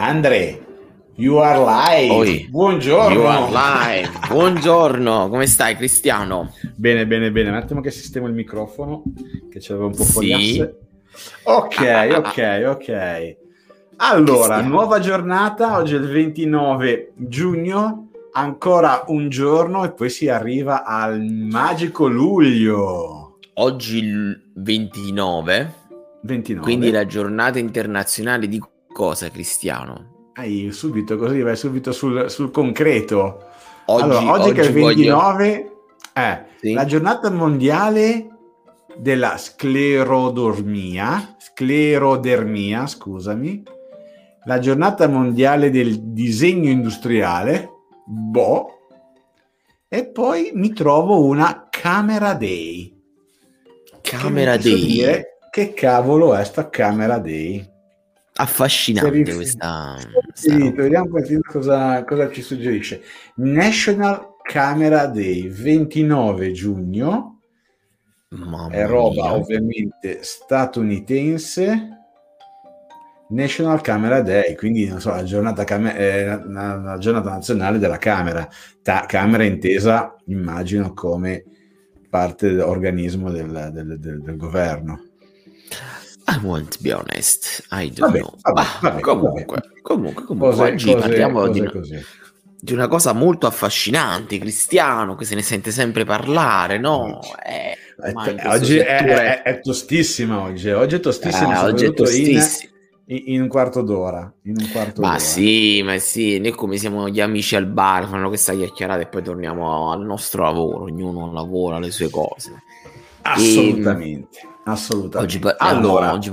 Andre, you are live. Oi. Buongiorno. You are live. Buongiorno, come stai Cristiano? Bene, bene, bene. Un attimo che sistemo il microfono, che c'aveva un po' Sì. fuori asse. Ok, Ah, ah, ok, ok. Allora, nuova giornata, oggi è il 29 giugno, ancora un giorno e poi si arriva al magico luglio. Oggi il 29, 29. quindi la giornata internazionale di cosa Cristiano? Hai subito così, vai subito sul, sul concreto. Oggi, allora, oggi, che è il voglio- 29 è Sì? la giornata mondiale della sclerodormia, sclerodermia, scusami, la giornata mondiale del disegno industriale, boh, e poi mi trovo una Camera Day. Camera Day. dire Che cavolo è sta Camera Day? Affascinante questa, questa vediamo cosa, cosa ci suggerisce. National Camera Day, 29 giugno, Mamma è roba mia. ovviamente statunitense. National Camera Day, quindi non so, la giornata, came- eh, la, la giornata nazionale della Camera. Ta- camera intesa, immagino, come parte dell'organismo del, del- del- del governo. I won't be honest, I don't Vabbè, know. vabbè, Ah, vabbè, comunque, comunque, comunque, Cose, oggi cose- parliamo di cose una, così. di una cosa molto affascinante, Cristiano, che se ne sente sempre parlare, no? Eh, Eh, in questo oggi è, è- è tostissima oggi, oggi è tostissima, Eh, oggi è soprattutto in- tostissimo. in, un quarto d'ora. In un quarto Ma d'ora. sì, ma sì, noi come siamo gli amici al bar, fanno questa chiacchierata e poi torniamo al nostro lavoro, ognuno lavora le sue cose. Assolutamente, assolutamente. Oggi allora, oggi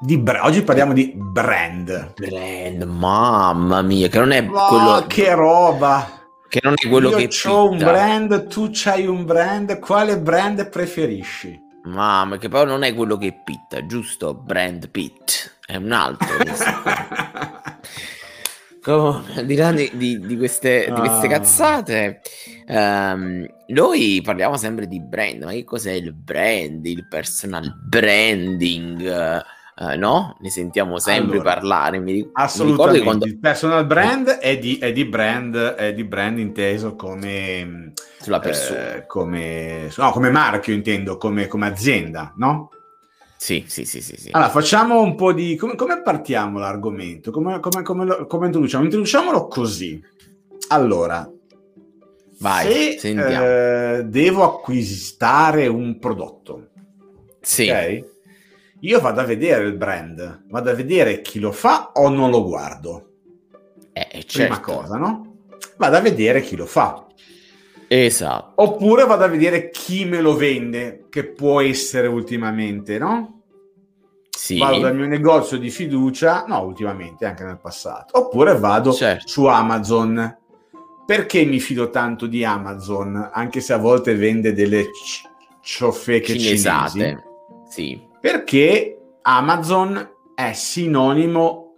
di bra- oggi parliamo di brand. brand, mamma mia, che non è Oh, quello che roba! che non è quello Io che ho un brand, tu c'hai un brand, quale brand preferisci? Mamma, che poi non è quello che pitta, giusto? Brand Pitt, è un altro. Comunque, al di là di, di- di queste, di queste Ah. cazzate, ehm, noi parliamo sempre di brand, ma che cos'è il brand, il personal branding? eh, no? Ne sentiamo sempre Allora, parlare. Mi, mi Assolutamente. che quando Il personal brand è di, è di brand, è di brand inteso come sulla persona, eh, come, no, come marchio intendo, come, come azienda, no? Sì, sì, sì, sì, sì. Allora, facciamo un po' di... Come, come partiamo l'argomento? Come, come, come, lo- come introduciamo? Introduciamolo così. Allora, Vai, se eh, devo acquistare un prodotto, sì, ok? Io vado a vedere il brand, vado a vedere chi lo fa o non lo guardo. eh, Prima certo. cosa, no? Vado a vedere chi lo fa. Esatto. Oppure vado a vedere chi me lo vende, che può essere ultimamente, no? Sì, Vado dal mio negozio di fiducia, no, ultimamente, anche nel passato. Oppure vado Certo. su Amazon. Perché mi fido tanto di Amazon, anche se a volte vende delle c- ciofeche cinesate. cinesi? Sì, Perché Amazon è sinonimo,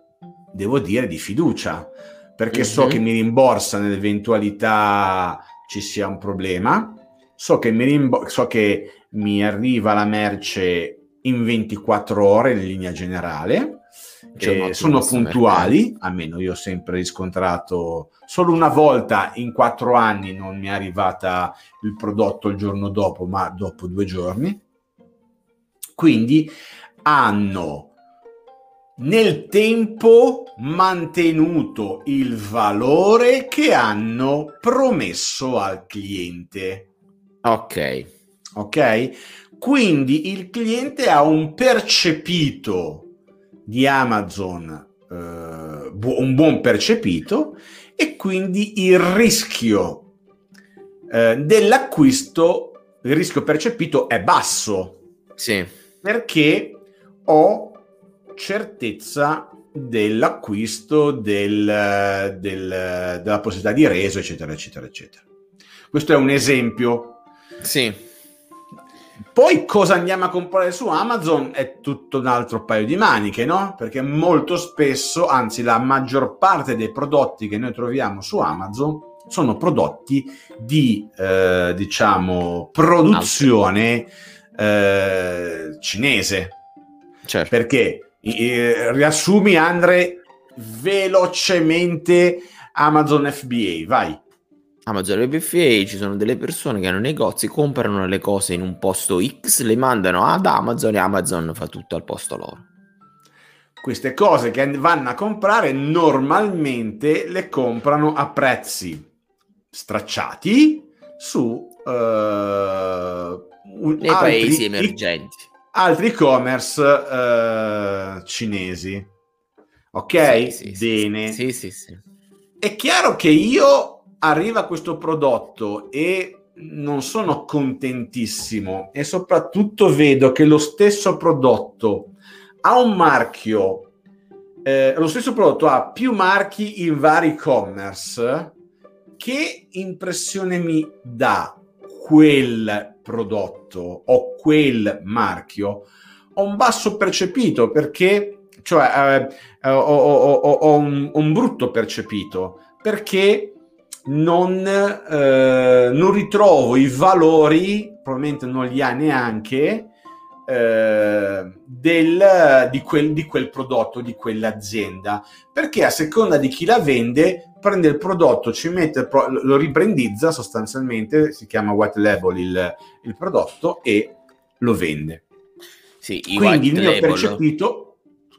devo dire, di fiducia. Perché so Mhm. che mi rimborsa nell'eventualità ci sia un problema, so che mi, rimbo- so che mi arriva la merce in 24 ore in linea generale, ottimo sono puntuali, almeno io ho sempre riscontrato, solo una volta in quattro anni non mi è arrivata il prodotto il giorno dopo, ma dopo due giorni. Quindi hanno nel tempo mantenuto il valore che hanno promesso al cliente. ok. Ok? Quindi il cliente ha un percepito di Amazon, eh, un buon percepito, e quindi il rischio eh, dell'acquisto, il rischio percepito è basso Sì, perché ho certezza dell'acquisto del- del- della possibilità di reso, eccetera, eccetera, eccetera. Questo è un esempio. sì, Poi cosa andiamo a comprare su Amazon è tutto un altro paio di maniche, no? Perché molto spesso, anzi la maggior parte dei prodotti che noi troviamo su Amazon sono prodotti di, eh, diciamo, produzione eh, cinese. certo. Perché eh, riassumi, Andre, velocemente Amazon FBA, vai. Amazon FBA ci sono delle persone che hanno negozi, comprano le cose in un posto X, le mandano ad Amazon e Amazon fa tutto al posto loro. Queste cose che vanno a comprare normalmente le comprano a prezzi stracciati su uh, nei paesi emergenti. Altri e-commerce uh, cinesi. Ok? Sì, sì, Bene. Sì, sì, sì. È chiaro che io arriva questo prodotto e non sono contentissimo e soprattutto vedo che lo stesso prodotto ha un marchio, eh, lo stesso prodotto ha più marchi in vari e-commerce, che impressione mi dà quel prodotto o quel marchio? Ho un basso percepito perché, cioè, eh, ho, ho, ho, ho un, un brutto percepito perché non, eh, non ritrovo i valori, probabilmente non li ha neanche, eh, del, di, quel, di quel prodotto, di quell'azienda, perché a seconda di chi la vende, prende il prodotto, ci mette, lo ribrandizza sostanzialmente, si chiama white label il, il prodotto e lo vende. Sì, Quindi il mio percepito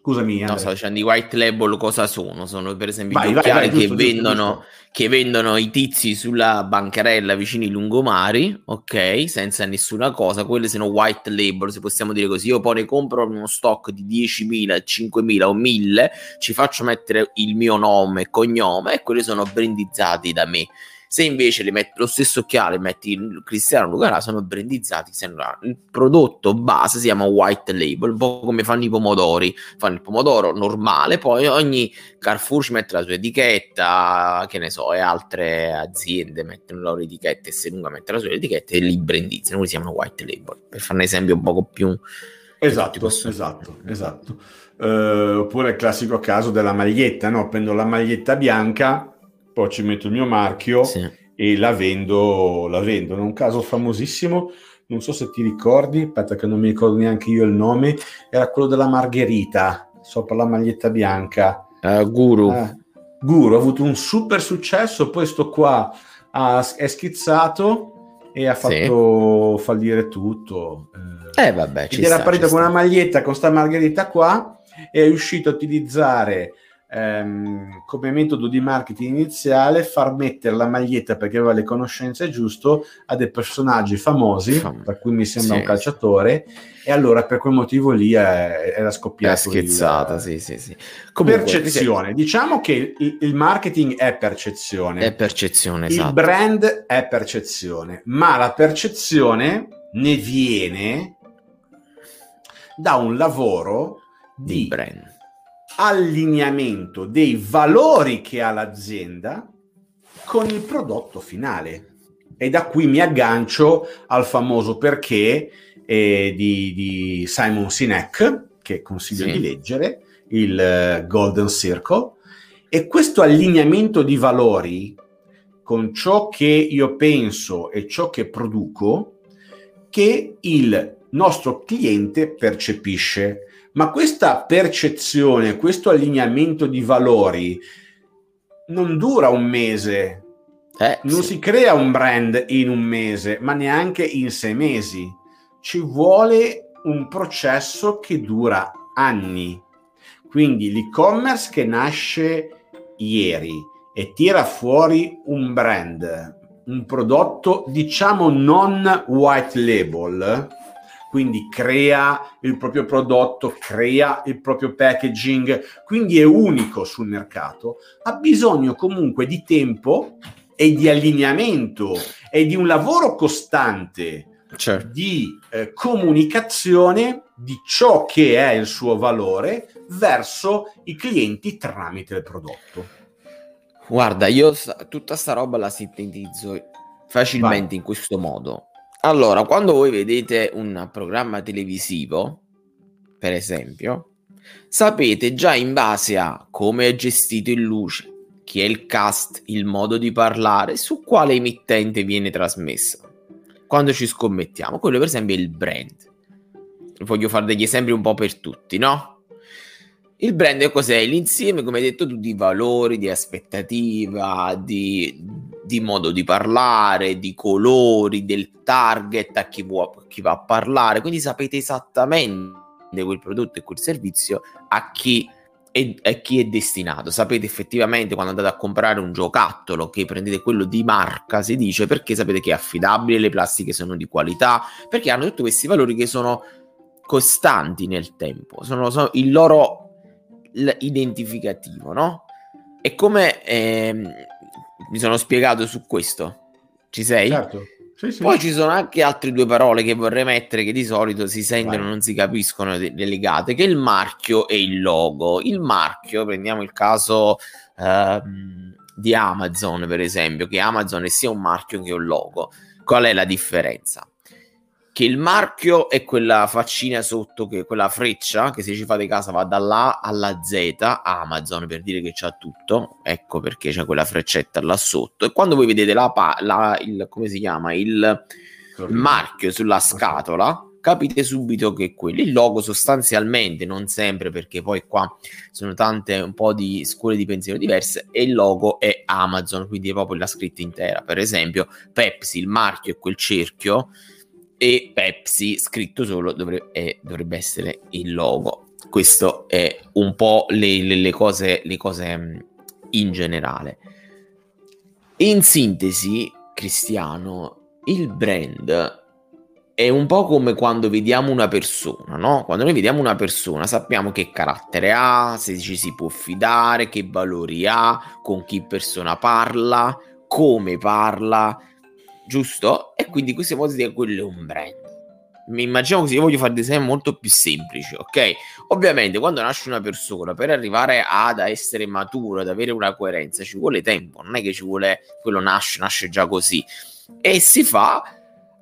Scusami. No, sto dicendo i white label cosa sono? Sono per esempio vai, gli occhiali vai, vai, giusto, che, giusto, vendono, giusto. che vendono i tizi sulla bancarella vicino ai lungomari, ok? Senza nessuna cosa. Quelle sono white label, se possiamo dire così. Io poi ne compro uno stock di 10.000, 5.000 o 1.000, ci faccio mettere il mio nome e cognome e quelli sono brandizzati da me. Se invece le metti lo stesso occhiale, metti Cristiano Lucarà, sono brandizzati. Il prodotto base si chiama white label, un po' come fanno i pomodori. Fanno il pomodoro normale, poi ogni Carrefour ci mette la sua etichetta, che ne so, e altre aziende mettono la loro etichetta e se lunga mette la sua etichetta e li brandizzano. Quelli si chiamano white label, per fare un esempio un poco più... Esatto, esatto, esatto. Uh, oppure il classico caso della maglietta, no? Prendo la maglietta bianca poi ci metto il mio marchio sì. e la vendo, la vendo. È un caso famosissimo, non so se ti ricordi, aspetta che non mi ricordo neanche io il nome, era quello della Margherita, sopra la maglietta bianca. Uh, guru. Uh, Guru ha avuto un super successo, poi sto qua ha, è schizzato e ha fatto sì. fallire tutto. Eh, vabbè, ci era partito con una maglietta con sta Margherita qua e è riuscito a utilizzare ehm, come metodo di marketing iniziale far mettere la maglietta perché aveva le conoscenze giusto a dei personaggi famosi, tra cui mi sembra sì. un calciatore, e allora per quel motivo lì è, era scoppiata. È scherzata, il, sì, sì, sì. Comunque, percezione. Diciamo che il, il, marketing è percezione. È percezione, esatto. Il brand è percezione, ma la percezione ne viene da un lavoro di, di brand allineamento dei valori che ha l'azienda con il prodotto finale. E da qui mi aggancio al famoso perché eh, di, di, Simon Sinek, che consiglio sì. di leggere, il uh, Golden Circle. E questo allineamento di valori con ciò che io penso e ciò che produco, che il nostro cliente percepisce ma questa percezione, questo allineamento di valori non dura un mese. Eh, non sì. si crea un brand in un mese, ma neanche in sei mesi. Ci vuole un processo che dura anni. Quindi l'e-commerce che nasce ieri e tira fuori un brand, un prodotto diciamo non white label, quindi crea il proprio prodotto, crea il proprio packaging, quindi è unico sul mercato, ha bisogno comunque di tempo e di allineamento e di un lavoro costante certo. di eh, comunicazione di ciò che è il suo valore verso i clienti tramite il prodotto. Guarda, io tutta sta roba la sintetizzo facilmente Vai. in questo modo. Allora, quando voi vedete un programma televisivo, per esempio, sapete già in base a come è gestito in luce, chi è il cast, il modo di parlare, su quale emittente viene trasmessa. Quando ci scommettiamo, quello per esempio è il brand. Voglio fare degli esempi un po' per tutti, no? Il brand è cos'è? L'insieme, come hai detto tu, di valori, di aspettativa, di, di modo di parlare, di colori, del target a chi, vuo, chi va a parlare. Quindi sapete esattamente quel prodotto e quel servizio a chi è, a chi è destinato. Sapete effettivamente quando andate a comprare un giocattolo che prendete quello di marca, si dice perché sapete che è affidabile, le plastiche sono di qualità, perché hanno tutti questi valori che sono costanti nel tempo, sono, sono il loro identificativo, no? E come ehm, mi sono spiegato su questo? Ci sei? Certo. Sì, sì. Poi ci sono anche altre due parole che vorrei mettere che di solito si sentono, e non si capiscono le legate, che il marchio e il logo. Il marchio, prendiamo il caso uh, di Amazon, per esempio, che Amazon è sia un marchio che un logo. Qual è la differenza? Che il marchio è quella faccina sotto, che quella freccia che se ci fate casa va dalla A alla Z, Amazon per dire che c'ha tutto, ecco perché c'è quella freccetta là sotto. E quando voi vedete la, la il, come si chiama, il, il marchio sulla scatola, capite subito che quello. Il logo sostanzialmente, non sempre perché poi qua sono tante un po' di scuole di pensiero diverse e il logo è Amazon, quindi è proprio la scritta intera. Per esempio Pepsi, il marchio è quel cerchio e Pepsi scritto solo dovrebbe, eh, dovrebbe essere il logo. Questo è un po' le, le, le cose, le cose mm, in generale. In sintesi, Cristiano, il brand è un po' come quando vediamo una persona, no? Quando noi vediamo una persona sappiamo che carattere ha, se ci si può fidare, che valori ha, con chi persona parla, come parla, giusto? E quindi questo di dire quello è un brand. Mi immagino così, io voglio fare disegni molto più semplici, ok? Ovviamente quando nasce una persona, per arrivare ad essere maturo, ad avere una coerenza, ci vuole tempo, non è che ci vuole, quello nasce, nasce già così. E si fa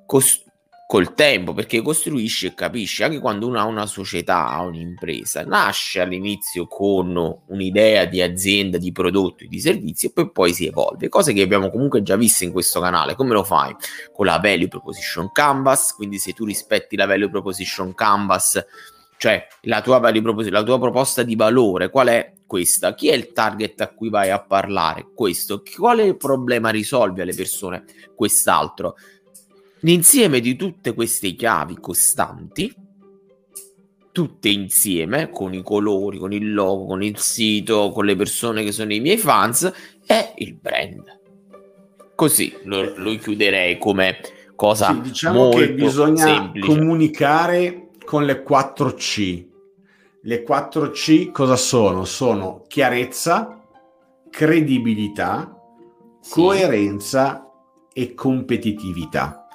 cost- col tempo, perché costruisci e capisci, anche quando uno ha una società, ha un'impresa, nasce all'inizio con un'idea di azienda, di prodotti, di servizi e poi, si evolve, cose che abbiamo comunque già viste in questo canale. Come lo fai? Con la Value Proposition Canvas, quindi se tu rispetti la Value Proposition Canvas, cioè la tua, value la tua proposta di valore, qual è questa? Chi è il target a cui vai a parlare? Questo. Quale problema risolvi alle persone? Quest'altro L'insieme di tutte queste chiavi costanti, tutte insieme, con i colori, con il logo, con il sito, con le persone che sono i miei fans, è il brand. Così lo, lo chiuderei come cosa sì, diciamo che bisogna semplice. comunicare con le 4 C. Le 4 C cosa sono? Sono chiarezza, credibilità, sì. coerenza e competitività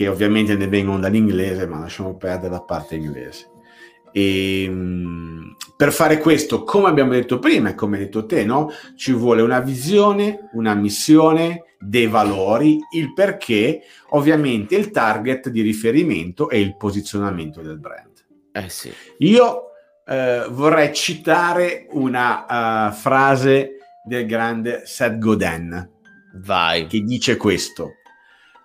che ovviamente ne vengono dall'inglese, ma lasciamo perdere la parte inglese. E, ehm, per fare questo, come abbiamo detto prima e come hai detto te, no? ci vuole una visione, una missione, dei valori, il perché, ovviamente il target di riferimento e il posizionamento del brand. Eh sì. Io eh, vorrei citare una uh, frase del grande Seth Godin. Vai. Che dice questo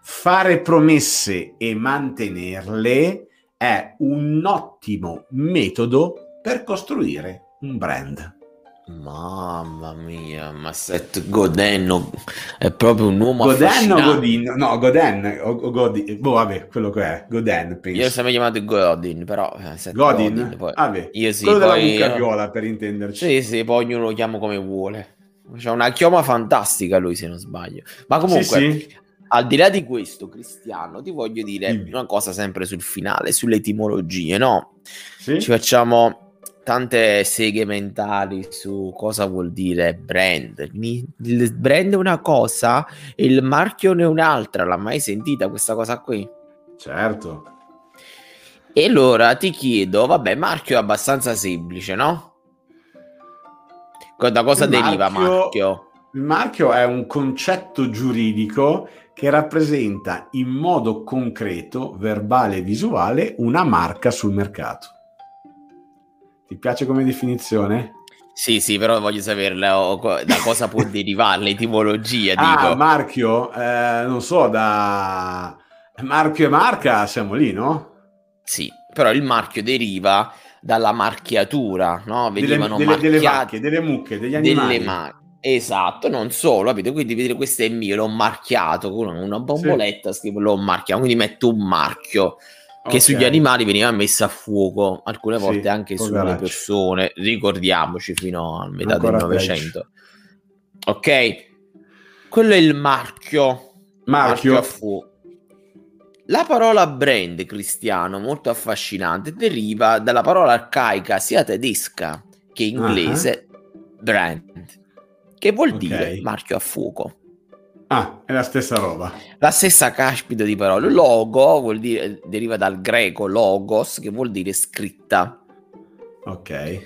Fare promesse e mantenerle è un ottimo metodo per costruire un brand. Mamma mia, ma Seth Godin è proprio un uomo Godin o Godin? No, Godin o, o Godin, boh, vabbè, quello che è, Godin, penso. Io sempre chiamato Godin, però eh, Seth Godin? Godin poi. Vabbè, io sì, quello poi, della mucca viola, per intenderci. Sì, sì, poi ognuno lo chiama come vuole. C'è una chioma fantastica lui, se non sbaglio. Ma comunque, sì, sì. Al di là di questo, Cristiano, ti voglio dire mm. una cosa sempre sul finale, sulle etimologie, no? Sì? Ci facciamo tante seghe mentali su cosa vuol dire brand. Il brand è una cosa e il marchio ne è un'altra. L'ha mai sentita questa cosa qui? Certo. E allora ti chiedo, vabbè, marchio è abbastanza semplice, no? Da cosa il deriva marchio, marchio? Il marchio è un concetto giuridico che rappresenta in modo concreto, verbale e visuale, una marca sul mercato. Ti piace come definizione? Sì, sì, però voglio sapere da cosa può derivare l'etimologia. Ah, dico. marchio, eh, non so, da marchio e marca siamo lì, no? Sì, però il marchio deriva dalla marchiatura, no? Venivano delle, delle, delle vacche, delle mucche, degli animali. Delle mar- Esatto, non solo, capito? Quindi vedere questo è mio, l'ho marchiato con una bomboletta, sì. scrivo l'ho marchiato, quindi metto un marchio che okay. sugli animali veniva messo a fuoco, alcune volte sì, anche sulle persone, ricordiamoci fino a metà Ancora del Novecento. Ok, quello è il marchio. Marchio. marchio a fuoco. La parola brand cristiano, molto affascinante, deriva dalla parola arcaica sia tedesca che inglese uh-huh. brand, che vuol okay. dire marchio a fuoco. Ah, è la stessa roba. La stessa caspita di parole. Logo vuol dire, deriva dal greco logos, che vuol dire scritta. Ok.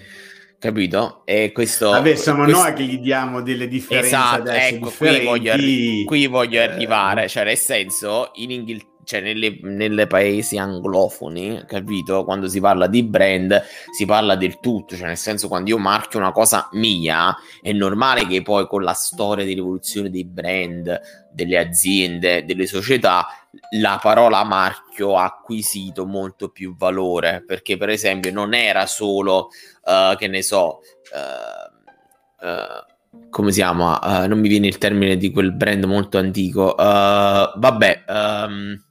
Capito? E questo... Vabbè, siamo questo... noi che gli diamo delle differenze esatto, ecco, qui voglio, arri- qui voglio eh... arrivare. Cioè, nel senso, in Inghilterra cioè nelle, paesi anglofoni, capito? Quando si parla di brand, si parla del tutto, cioè nel senso quando io marchio una cosa mia, è normale che poi con la storia dell'evoluzione dei brand, delle aziende, delle società, la parola marchio ha acquisito molto più valore, perché per esempio non era solo, uh, che ne so, uh, uh, come si chiama? non mi viene il termine di quel brand molto antico. vabbè, um,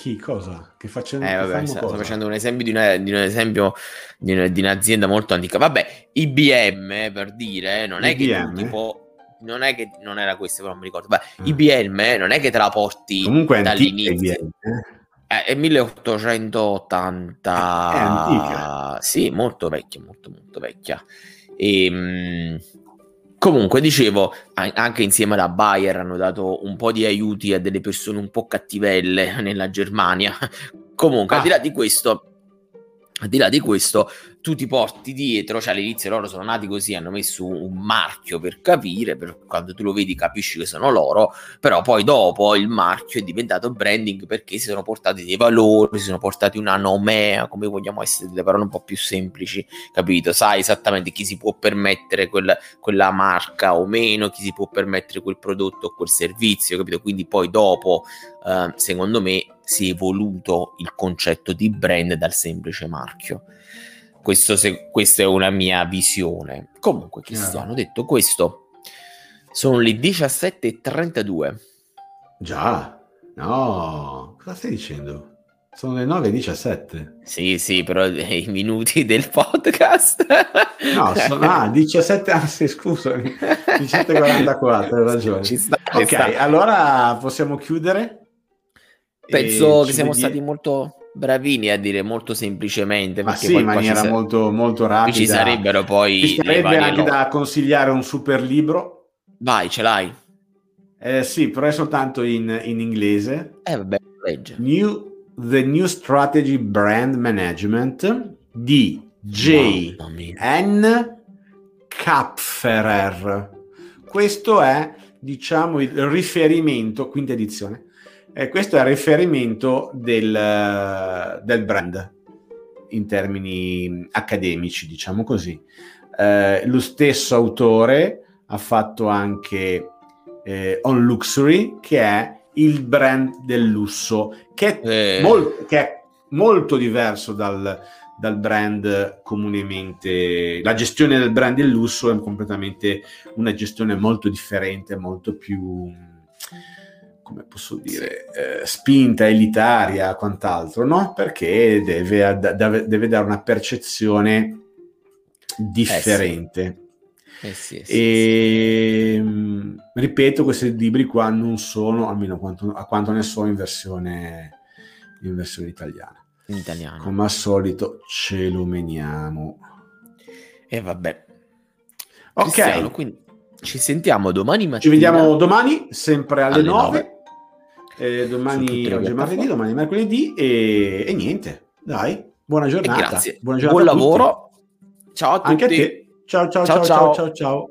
chi? Cosa? Che facendo, eh, vabbè, sto, sto, facendo un esempio di, una, di un esempio di, una, di, un'azienda molto antica. Vabbè, IBM per dire, non è IBM? che tipo non è che non era questo, però non mi ricordo. Beh, ah. IBM non è che te la porti Comunque dall'inizio. IBM, eh? Eh, è 1880. È antica. Sì, molto vecchia, molto molto vecchia. E, ehm, Comunque, dicevo, anche insieme alla Bayer hanno dato un po' di aiuti a delle persone un po' cattivelle nella Germania. Comunque, ah. al di là di questo, al di là di questo, tu ti porti dietro, cioè all'inizio loro sono nati così, hanno messo un marchio per capire, per quando tu lo vedi capisci che sono loro, però poi dopo il marchio è diventato branding perché si sono portati dei valori, si sono portati una nomea, come vogliamo essere delle parole un po' più semplici, capito? Sai esattamente chi si può permettere quel, quella marca o meno, chi si può permettere quel prodotto o quel servizio, capito? Quindi poi dopo, eh, secondo me, si è evoluto il concetto di brand dal semplice marchio. Questo se, questa è una mia visione. Comunque, Cristiano, detto questo, sono le 17.32. Già, no, cosa stai dicendo? Sono le 9.17. Sì, sì, però i minuti del podcast. no, sono ah, 17, anzi, scusami, 17.44, hai ragione. Ci sta, ok, sta. allora possiamo chiudere? Penso che siamo vedi... stati molto bravini a dire molto semplicemente. Ma sì, in maniera molto, molto rapida. Ci sarebbero poi... Ci sarebbe anche da consigliare un super libro. Vai, ce l'hai? Eh, sì, però è soltanto in, in inglese. Eh, vabbè, legge. New, The New Strategy Brand Management di J. N. Kapferer. Questo è, diciamo, il riferimento, quinta edizione, eh, questo è il riferimento del, del, brand in termini accademici, diciamo così. Eh, lo stesso autore ha fatto anche eh, On Luxury, che è il brand del lusso, che è, eh. mol- che è molto diverso dal, dal brand comunemente. La gestione del brand del lusso è completamente una gestione molto differente, molto più come posso dire, eh, spinta elitaria, quant'altro, no? Perché deve, deve, deve dare una percezione differente. Eh sì. Eh sì, e sì, ripeto, questi libri qua non sono, almeno quanto, a quanto ne so, in versione, in versione italiana. In italiano. Come al solito ce lo meniamo. E vabbè. Ok. quindi ci sentiamo domani mattina. Ci vediamo domani, sempre alle, alle 9. 9 eh, domani, oggi è martedì, domani è mercoledì e, e niente, dai, buona giornata. grazie, buona giornata buon lavoro. Ciao a tutti. Anche a te. ciao, ciao, ciao, ciao. ciao. ciao. ciao.